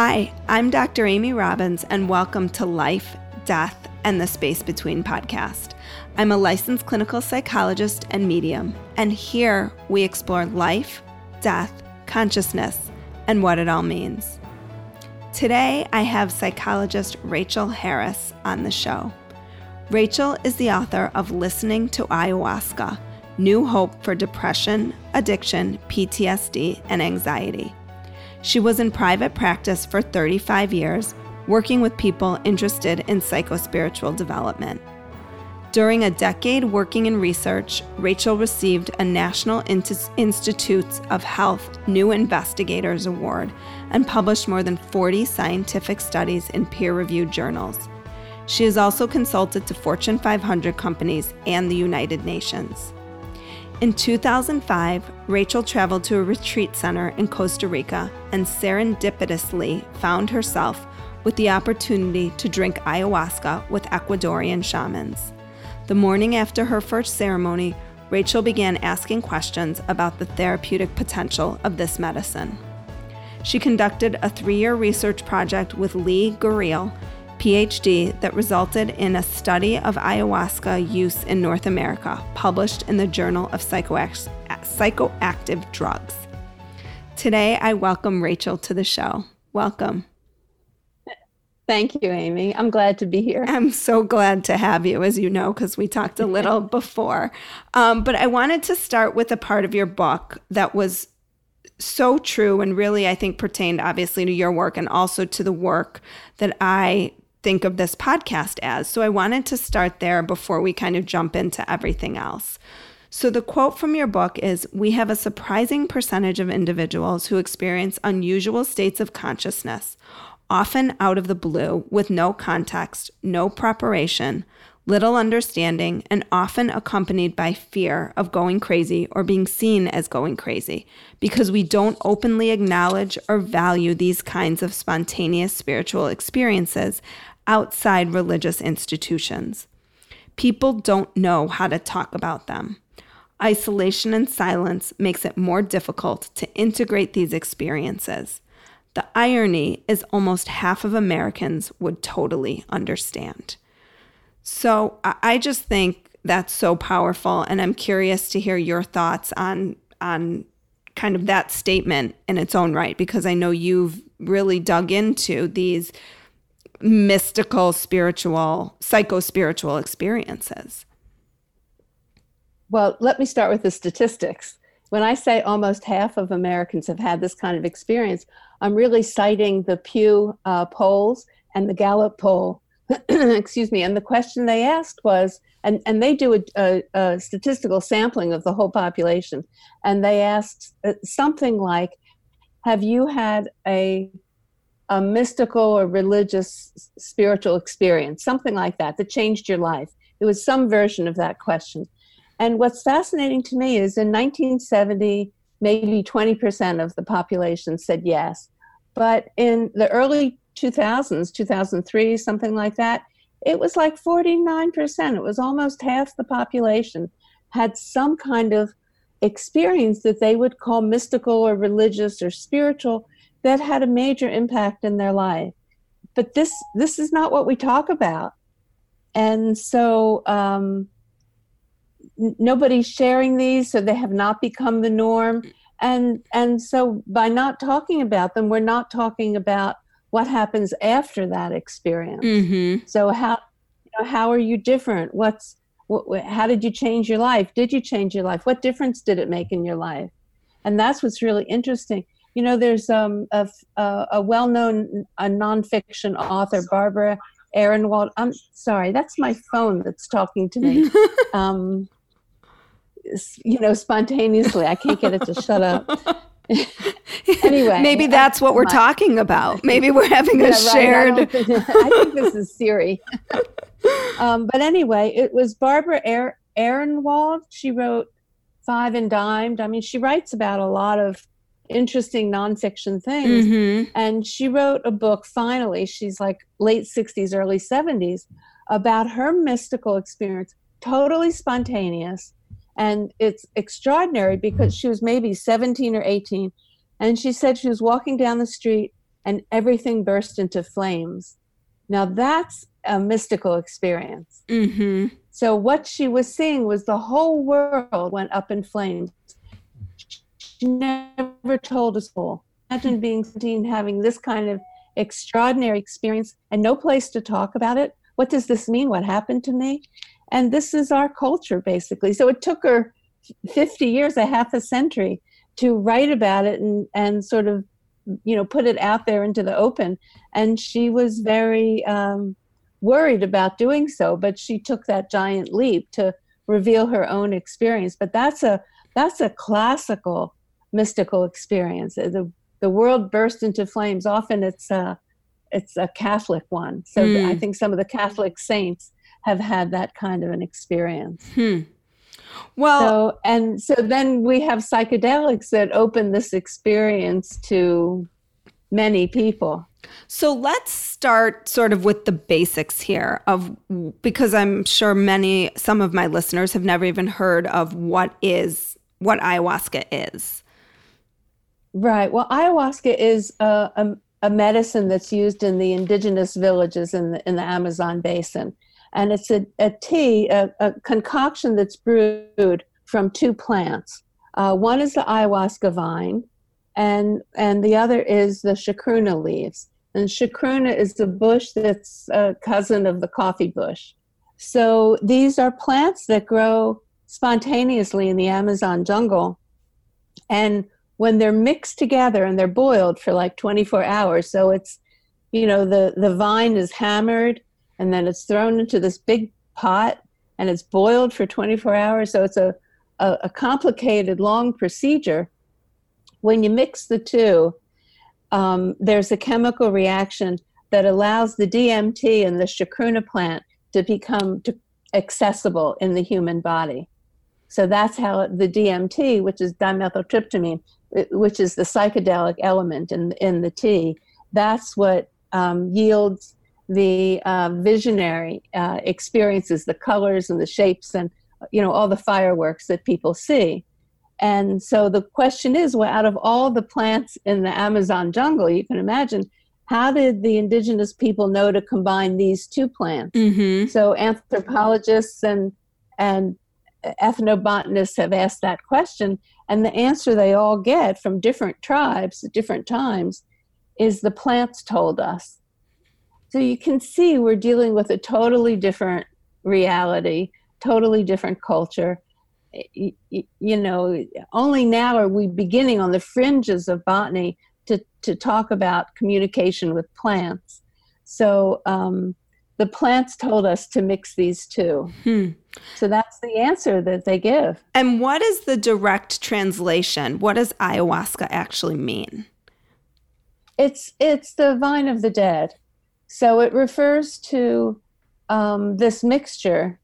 Hi, I'm Dr. Amy Robbins, and welcome to Life, Death, and the Space Between podcast. I'm a licensed clinical psychologist and medium, and here we explore life, death, consciousness, and what it all means. Today, I have psychologist Rachel Harris on the show. Rachel is the author of Listening to Ayahuasca New Hope for Depression, Addiction, PTSD, and Anxiety. She was in private practice for 35 years, working with people interested in psychospiritual development. During a decade working in research, Rachel received a National Institutes of Health New Investigators Award and published more than 40 scientific studies in peer reviewed journals. She has also consulted to Fortune 500 companies and the United Nations. In 2005, Rachel traveled to a retreat center in Costa Rica and serendipitously found herself with the opportunity to drink ayahuasca with Ecuadorian shamans. The morning after her first ceremony, Rachel began asking questions about the therapeutic potential of this medicine. She conducted a three year research project with Lee Gurel PhD that resulted in a study of ayahuasca use in North America, published in the Journal of Psychoact- Psychoactive Drugs. Today, I welcome Rachel to the show. Welcome. Thank you, Amy. I'm glad to be here. I'm so glad to have you, as you know, because we talked a little before. Um, but I wanted to start with a part of your book that was so true and really, I think, pertained obviously to your work and also to the work that I think of this podcast as. So I wanted to start there before we kind of jump into everything else. So, the quote from your book is We have a surprising percentage of individuals who experience unusual states of consciousness, often out of the blue, with no context, no preparation, little understanding, and often accompanied by fear of going crazy or being seen as going crazy because we don't openly acknowledge or value these kinds of spontaneous spiritual experiences outside religious institutions. People don't know how to talk about them. Isolation and silence makes it more difficult to integrate these experiences. The irony is almost half of Americans would totally understand. So I just think that's so powerful, and I'm curious to hear your thoughts on on kind of that statement in its own right, because I know you've really dug into these mystical, spiritual, psycho spiritual experiences. Well, let me start with the statistics. When I say almost half of Americans have had this kind of experience, I'm really citing the Pew uh, polls and the Gallup poll excuse me, and the question they asked was, and, and they do a, a, a statistical sampling of the whole population, and they asked uh, something like, have you had a a mystical or religious spiritual experience, something like that, that changed your life. It was some version of that question. And what's fascinating to me is in 1970, maybe 20% of the population said yes. But in the early 2000s, 2003, something like that, it was like 49%. It was almost half the population had some kind of experience that they would call mystical or religious or spiritual that had a major impact in their life. But this this is not what we talk about, and so um, n- nobody's sharing these, so they have not become the norm. And and so by not talking about them, we're not talking about what happens after that experience. Mm-hmm. So how you know how are you different? What's what, how did you change your life? Did you change your life? What difference did it make in your life? And that's what's really interesting. You know, there's um, a, a well-known a nonfiction author, Barbara Ehrenreich. I'm sorry, that's my phone that's talking to me. um, you know, spontaneously, I can't get it to shut up. anyway, maybe that's what we're my, talking about. Maybe we're having a shared. Right, I, think, I, think this is Siri. um, but anyway, it was Barbara er- Ehrenreich. She wrote Five and Dimed. I mean, she writes about a lot of interesting nonfiction things. Mm-hmm. And she wrote a book, finally, she's like late 60s, early 70s, about her mystical experience, totally spontaneous. And it's extraordinary because she was maybe 17 or 18. And she said she was walking down the street and everything burst into flames. Now that's a mystical experience. Mm-hmm. So what she was seeing was the whole world went up in flames. She never told us all. Imagine being 17, having this kind of extraordinary experience and no place to talk about it. What does this mean? What happened to me? And this is our culture, basically. So it took her 50 years, a half a century, to write about it and, and sort of, you know, put it out there into the open. And she was very um, worried about doing so, but she took that giant leap to reveal her own experience. But that's a that's a classical mystical experience. The the world burst into flames. Often it's a it's a Catholic one. So mm. I think some of the Catholic saints have had that kind of an experience. Hmm. Well, so, and so then we have psychedelics that open this experience to many people. So let's start sort of with the basics here of because I'm sure many some of my listeners have never even heard of what is what ayahuasca is. Right. Well, ayahuasca is a, a, a medicine that's used in the indigenous villages in the in the Amazon basin and it's a, a tea, a, a, concoction that's brewed from two plants. Uh, one is the ayahuasca vine, and and the other is the chacruna leaves. And chacruna is the bush that's a cousin of the coffee bush. So these are plants that grow spontaneously in the Amazon jungle, and when they're mixed together and they're boiled for like 24 hours, so it's you know the the vine is hammered and then it's thrown into this big pot and it's boiled for 24 hours. So it's a, a, a complicated, long procedure. When you mix the two, um, there's a chemical reaction that allows the DMT and the chacruna plant to become to, accessible in the human body. So that's how the DMT, which is dimethyltryptamine, which is the psychedelic element in in the tea, that's what um, yields the uh, visionary uh, experiences, the colors and the shapes, and you know all the fireworks that people see. And so the question is, well, out of all the plants in the Amazon jungle, you can imagine how did the indigenous people know to combine these two plants? Mm-hmm. So anthropologists and and ethnobotanists have asked that question, and the answer they all get from different tribes at different times is the plants told us. So you can see we're dealing with a totally different reality, totally different culture. You, know, only now are we beginning on the fringes of botany to, to talk about communication with plants. So um, the plants told us to mix these two. Hmm. So that's the answer that they give. And what is the direct translation? What does ayahuasca actually mean? It's it's the vine of the dead. So it refers to um, this mixture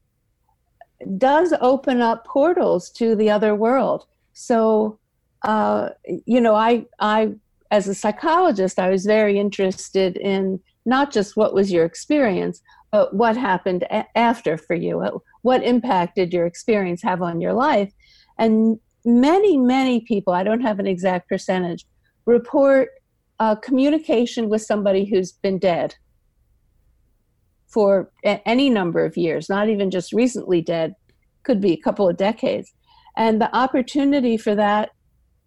does open up portals to the other world. So, uh, you know, I, I, as a psychologist, I was very interested in not just what was your experience, but what happened a- after for you. What impact did your experience have on your life? And many, many people, I don't have an exact percentage, report uh, communication with somebody who's been dead for a- any number of years, not even just recently dead, could be a couple of decades. And the opportunity for that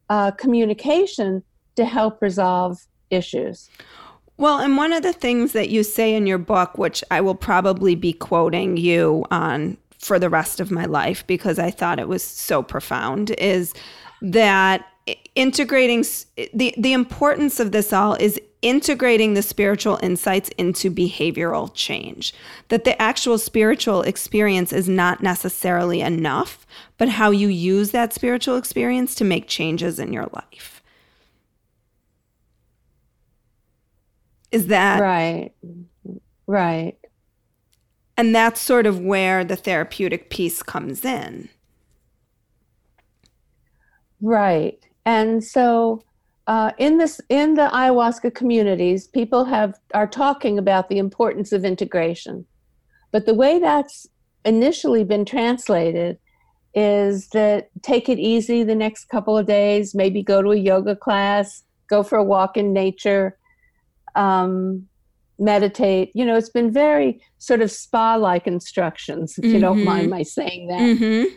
uh, communication to help resolve issues. Well, and one of the things that you say in your book, which I will probably be quoting you on for the rest of my life because I thought it was so profound, is that integrating the the importance of this all is integrating the spiritual insights into behavioral change. That the actual spiritual experience is not necessarily enough, but how you use that spiritual experience to make changes in your life. Is that right? Right. And that's sort of where the therapeutic piece comes in. Right. And so uh, in this in the ayahuasca communities, people have are talking about the importance of integration, but the way that's initially been translated is that take it easy the next couple of days, maybe go to a yoga class, go for a walk in nature, um, meditate. You know, it's been very sort of spa like instructions, if mm-hmm. you don't mind mm-hmm. my saying that. Mm-hmm.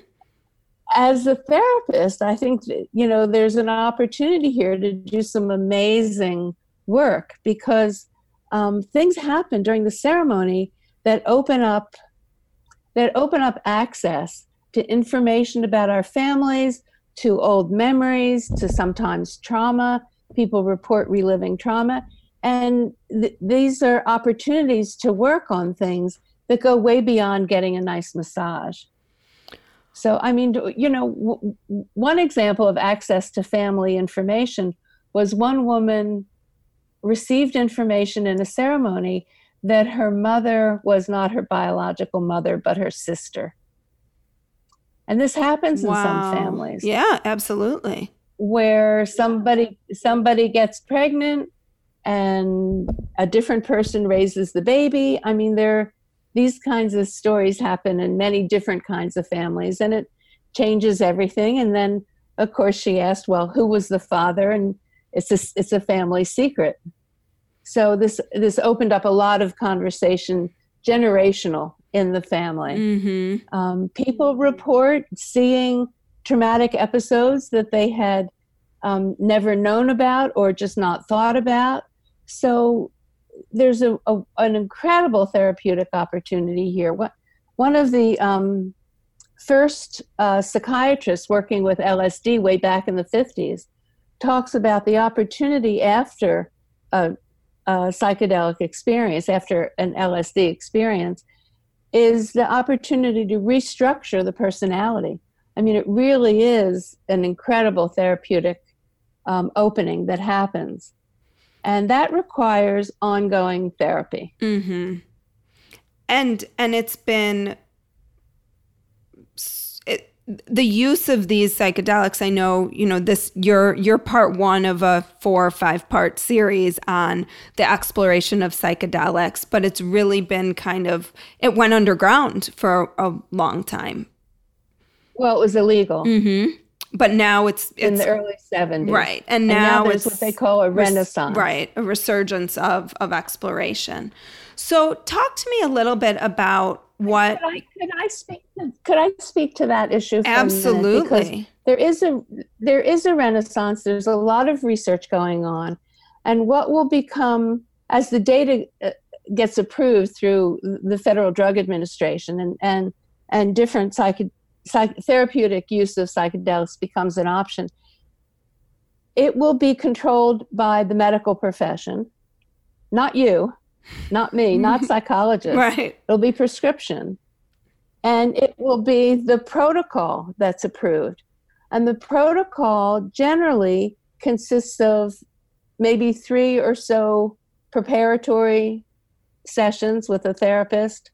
As a therapist, I think, that, you know, there's an opportunity here to do some amazing work because um, things happen during the ceremony that open up that open up access to information about our families, to old memories, to sometimes trauma. People report reliving trauma. And th- these are opportunities to work on things that go way beyond getting a nice massage. So, I mean, you know, w- one example of access to family information was one woman received information in a ceremony that her mother was not her biological mother, but her sister. And this happens wow. in some families. Yeah, absolutely. Where somebody somebody gets pregnant and a different person raises the baby. I mean, there these kinds of stories happen in many different kinds of families and it changes everything. And then of course she asked, well, who was the father? And it's a, it's a family secret. So this this opened up a lot of conversation, generational in the family. Mm-hmm. Um, people report seeing traumatic episodes that they had um, never known about or just not thought about. So there's a, a an incredible therapeutic opportunity here. What one of the um, first uh, psychiatrists working with LSD way back in the 50s talks about the opportunity after a, a psychedelic experience, after an LSD experience, is the opportunity to restructure the personality. I mean, it really is an incredible therapeutic um, opening that happens. And that requires ongoing therapy. Mm-hmm. And and it's been the use of these psychedelics i know you know this you're you're part one of a four or five part series on the exploration of psychedelics but it's really been kind of it went underground for a long time well it was illegal mm-hmm. But now it's, it's, in the early 70s right. And now, and now it's what they call a renaissance. right a resurgence of of exploration. So talk to me a little bit about what could I, could I speak to, could I speak to that issue absolutely. there is a there is a renaissance. There's a lot of research going on. And what will become as the data uh, gets approved through the federal drug administration and and and different psych, psych, therapeutic use of psychedelics becomes an option it will be controlled by the medical profession not you not me, not psychologists. Right. It'll be prescription. And it will be the protocol that's approved. And the protocol generally consists of maybe three or so preparatory sessions with a therapist,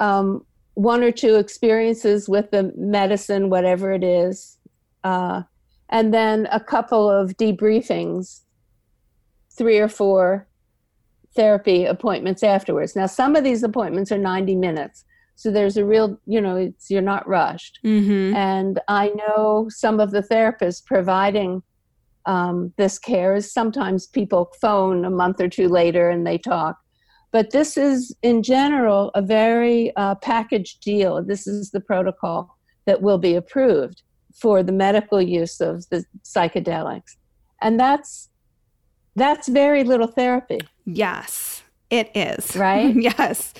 um, one or two experiences with the medicine, whatever it is, uh, and then a couple of debriefings, three or four therapy appointments afterwards. Now, some of these appointments are 90 minutes. So there's a real, you know, it's you're not rushed. Mm-hmm. And I know some of the therapists providing um, this care is sometimes people phone a month or two later and they talk. But this is, in general, a very uh, packaged deal. This is the protocol that will be approved for the medical use of the psychedelics. And that's that's very little therapy. Yes, it is. Right? yes.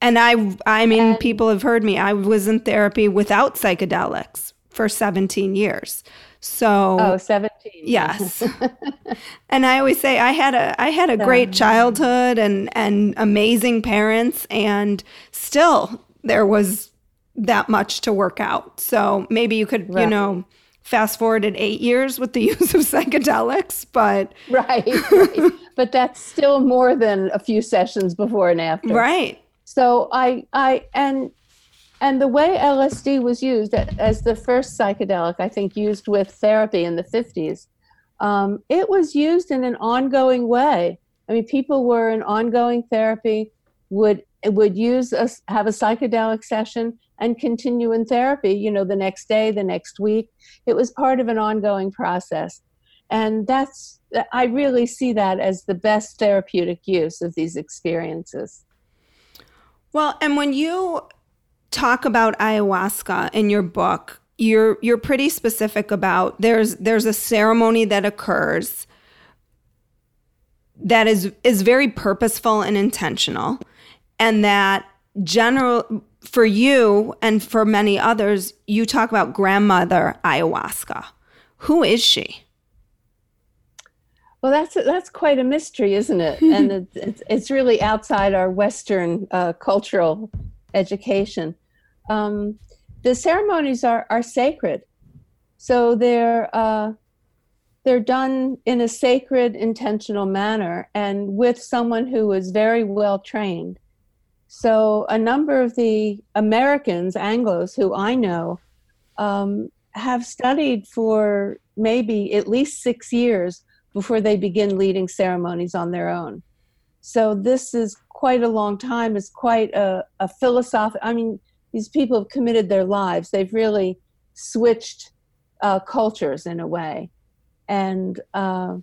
And I I mean and, people have heard me. I was in therapy without psychedelics for 17 years. So Oh, 17. Yes. and I always say I had a I had a great childhood and and amazing parents and still there was that much to work out. So maybe you could, right. you know, fast forwarded eight years with the use of psychedelics, but right, right. but that's still more than a few sessions before and after. Right. So I, I, and and the way LSD was used as the first psychedelic, I think, used with therapy in the 50s, um, it was used in an ongoing way. I mean, people were in ongoing therapy, would would use a, have a psychedelic session, and continue in therapy, you know, the next day, the next week. It was part of an ongoing process. And that's I really see that as the best therapeutic use of these experiences. Well, and when you talk about ayahuasca in your book, you're you're pretty specific about there's there's a ceremony that occurs that is is very purposeful and intentional and that general for you and for many others you talk about grandmother ayahuasca. Who is she? Well that's that's quite a mystery isn't it? And it's, it's, really outside our western uh, cultural education um, the ceremonies are, are sacred so they're uh, they're done in a sacred, intentional manner and with someone who is very well trained. So, a number of the Americans, Anglos, who I know, um, have studied for maybe at least six years before they begin leading ceremonies on their own. So, this is quite a long time. It's quite a, a philosophical, I mean, these people have committed their lives. They've really switched uh, cultures in a way and uh,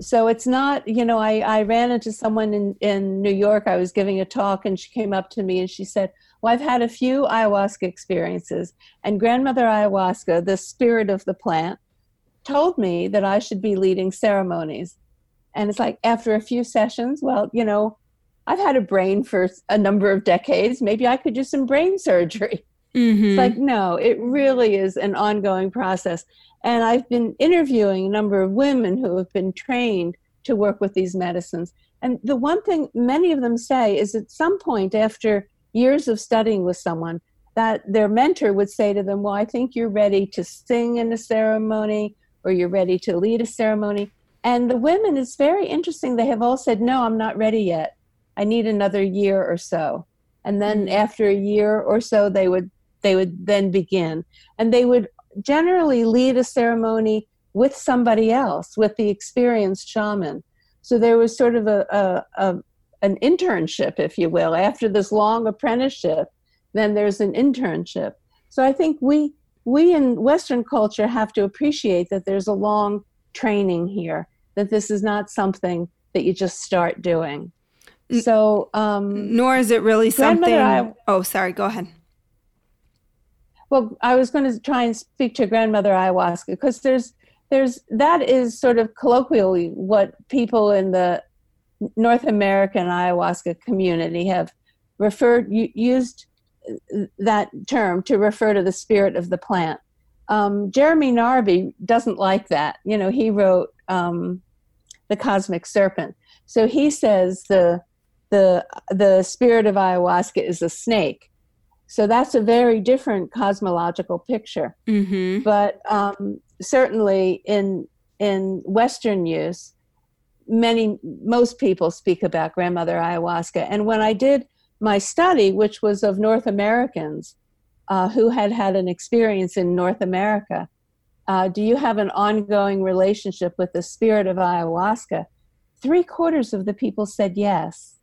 so it's not you know I, I ran into someone in, in new york i was giving a talk and she came up to me and she said well i've had a few ayahuasca experiences and grandmother ayahuasca the spirit of the plant told me that i should be leading ceremonies and it's like after a few sessions well you know i've had a brain for a number of decades maybe i could do some brain surgery mm-hmm. it's like no it really is an ongoing process and I've been interviewing a number of women who have been trained to work with these medicines. And the one thing many of them say is at some point after years of studying with someone, that their mentor would say to them, Well, I think you're ready to sing in a ceremony or you're ready to lead a ceremony. And the women, it's very interesting. They have all said, No, I'm not ready yet. I need another year or so. And then mm-hmm. after a year or so, they would they would then begin. And they would generally lead a ceremony with somebody else, with the experienced shaman. So there was sort of a, a, a an internship, if you will, after this long apprenticeship. Then there's an internship. So I think we we in Western culture have to appreciate that there's a long training here. That this is not something that you just start doing. So, um, nor is it really something. I, oh, sorry. Go ahead. Well, I was going to try and speak to grandmother ayahuasca because there's there's that is sort of colloquially what people in the North American ayahuasca community have referred used that term to refer to the spirit of the plant. Um, Jeremy Narby doesn't like that. You know, he wrote um, the Cosmic Serpent, so he says the the the spirit of ayahuasca is a snake so that's a very different cosmological picture. Mm-hmm. But um, certainly in in Western use, many most people speak about grandmother ayahuasca. And when I did my study, which was of North Americans uh, who had had an experience in North America, uh, do you have an ongoing relationship with the spirit of ayahuasca? Three quarters of the people said yes.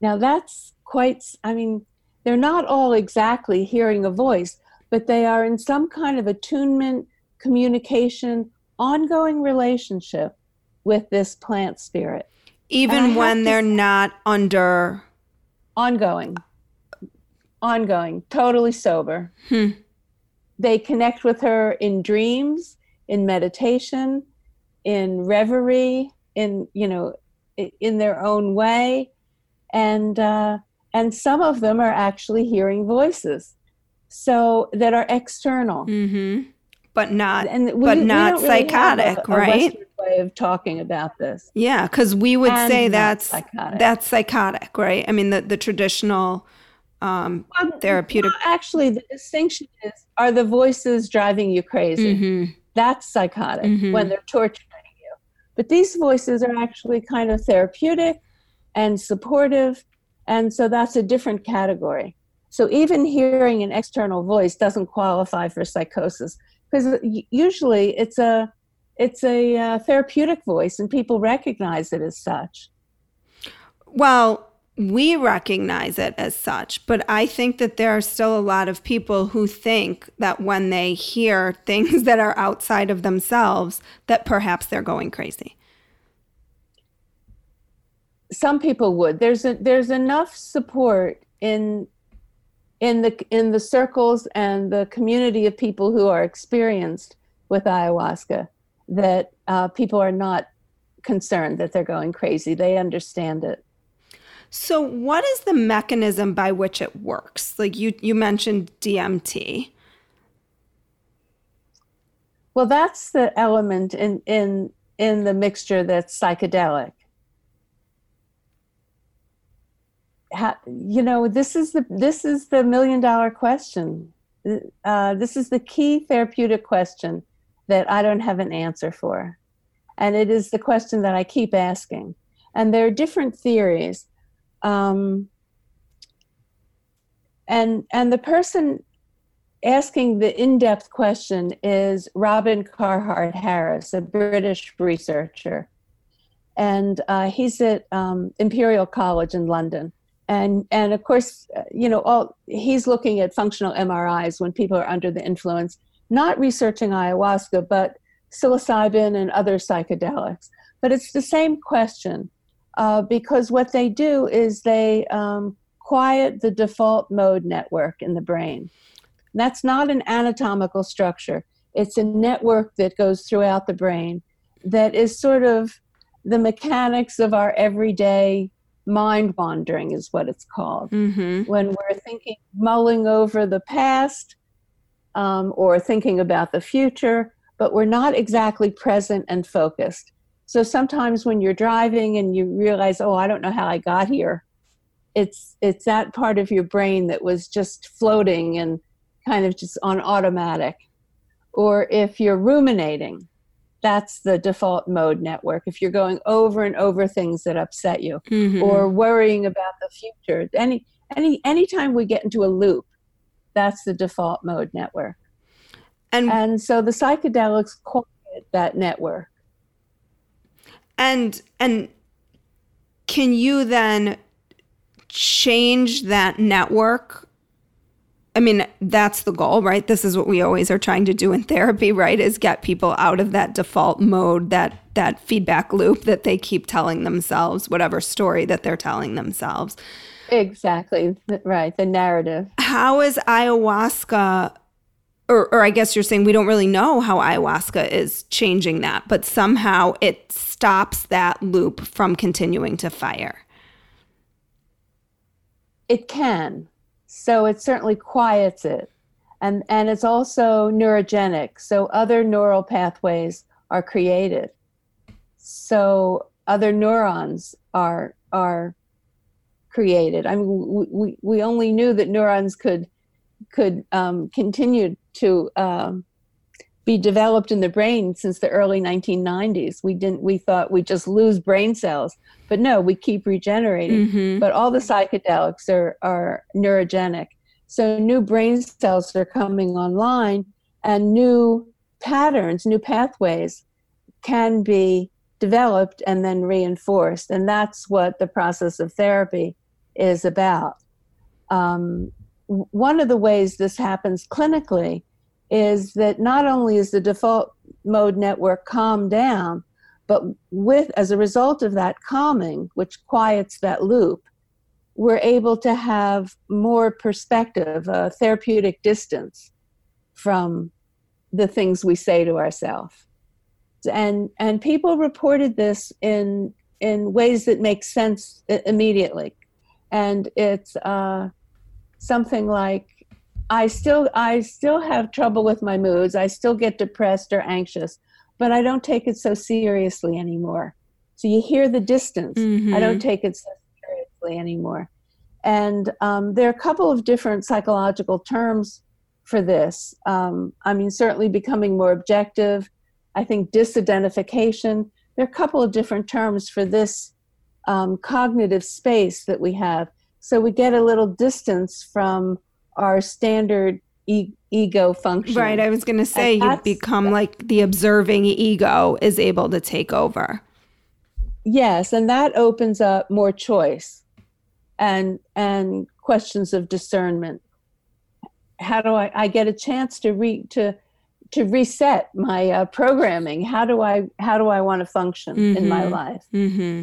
Now that's quite. I mean they're not all exactly hearing a voice, but they are in some kind of attunement, communication, ongoing relationship with this plant spirit. Even when they're not under. Ongoing. Ongoing. Totally sober. Hmm. They connect with her in dreams, in meditation, in reverie, in, you know, in their own way. And, uh, and some of them are actually hearing voices so that are external mm-hmm. but not and we, but not psychotic really a, right a way of talking about this yeah because we would and say that's psychotic. that's psychotic right i mean the, the traditional um, well, therapeutic well, actually the distinction is are the voices driving you crazy mm-hmm. that's psychotic mm-hmm. when they're torturing you but these voices are actually kind of therapeutic and supportive and so that's a different category. So even hearing an external voice doesn't qualify for psychosis because usually it's a it's a uh, therapeutic voice and people recognize it as such. Well, we recognize it as such, but I think that there are still a lot of people who think that when they hear things that are outside of themselves, that perhaps they're going crazy. Some people would. There's a, there's enough support in in the in the circles and the community of people who are experienced with ayahuasca that uh, people are not concerned that they're going crazy. They understand it. So, what is the mechanism by which it works? Like you, you mentioned DMT. Well, that's the element in in in the mixture that's psychedelic. You know, this is the this is the million dollar question. Uh, this is the key therapeutic question that I don't have an answer for, and it is the question that I keep asking. And there are different theories um, and and the person asking the in-depth question is Robin Carhart Harris, a British researcher, and uh, he's at um, Imperial College in London. And and of course, you know, all he's looking at functional MRIs when people are under the influence, not researching ayahuasca, but psilocybin and other psychedelics. But it's the same question: uh, because what they do is they um, quiet the default mode network in the brain. That's not an anatomical structure, it's a network that goes throughout the brain that is sort of the mechanics of our everyday mind wandering, is what it's called. Mm-hmm. When we're thinking, mulling over the past um, or thinking about the future, but we're not exactly present and focused. So sometimes when you're driving and you realize, oh, I don't know how I got here, it's it's that part of your brain that was just floating and kind of just on automatic. Or if you're ruminating, that's the default mode network. If you're going over and over things that upset you, mm-hmm. or worrying about the future, any any anytime we get into a loop, that's the default mode network. And, and so the psychedelics quiet that network and and can you then change that network I mean, that's the goal, right? This is what we always are trying to do in therapy, right? Is get people out of that default mode, that that feedback loop that they keep telling themselves, whatever story that they're telling themselves. Exactly. Right, the narrative. How is ayahuasca or, or I guess you're saying we don't really know how ayahuasca is changing that, but somehow it stops that loop from continuing to fire. It can. So it certainly quiets it. And, and it's also neurogenic. So other neural pathways are created. So other neurons are, are created. I mean, we, we only knew that neurons could could um, continue to um, be developed in the brain since the early 1990s. We didn't. We thought we just lose brain cells, but no, we keep regenerating. Mm-hmm. But all the psychedelics are are neurogenic, so new brain cells are coming online, and new patterns, new pathways can be developed and then reinforced, and that's what the process of therapy is about. Um, one of the ways this happens clinically is that not only is the default mode network calmed down, but with as a result of that calming, which quiets that loop, we're able to have more perspective, a therapeutic distance from the things we say to ourselves. And and people reported this in in ways that make sense immediately, and it's. Uh, something like I still I still have trouble with my moods. I still get depressed or anxious, but I don't take it so seriously anymore. So you hear the distance. Mm-hmm. I don't mm-hmm. take it so seriously anymore. And um, there are a couple of different psychological terms for this. Um, I mean, certainly becoming more objective. I think disidentification. There are a couple of different terms for this um, cognitive space that we have so we get a little distance from our standard e- ego function. Right. I was going to say you become like the observing ego is able to take over. Yes, and that opens up more choice. and and questions of discernment how do i i get a chance to re to to reset my uh, programming how do i how do i want to function mm-hmm. in my mm-hmm. life mm-hmm.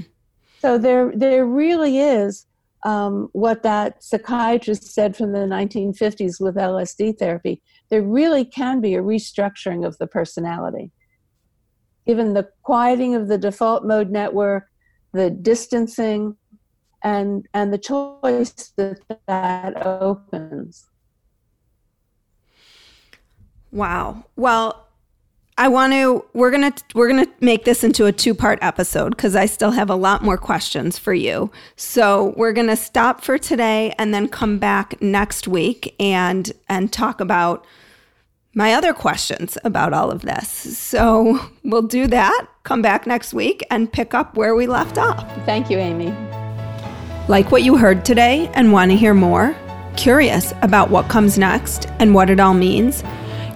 so there there really is um, what that psychiatrist said from the 1950s with lsd therapy there really can be a restructuring of the personality. Given the quieting of the default mode network the distancing and and the choice that that opens. Wow. Well i want to we're gonna we're gonna make this into a two part episode because i still have a lot more questions for you so we're gonna stop for today and then come back next week and and talk about my other questions about all of this. So we'll do that, come back next week, and pick up where we left off. Thank you, Amy. Like what you heard today and want to hear more? Curious about what comes next and what it all means?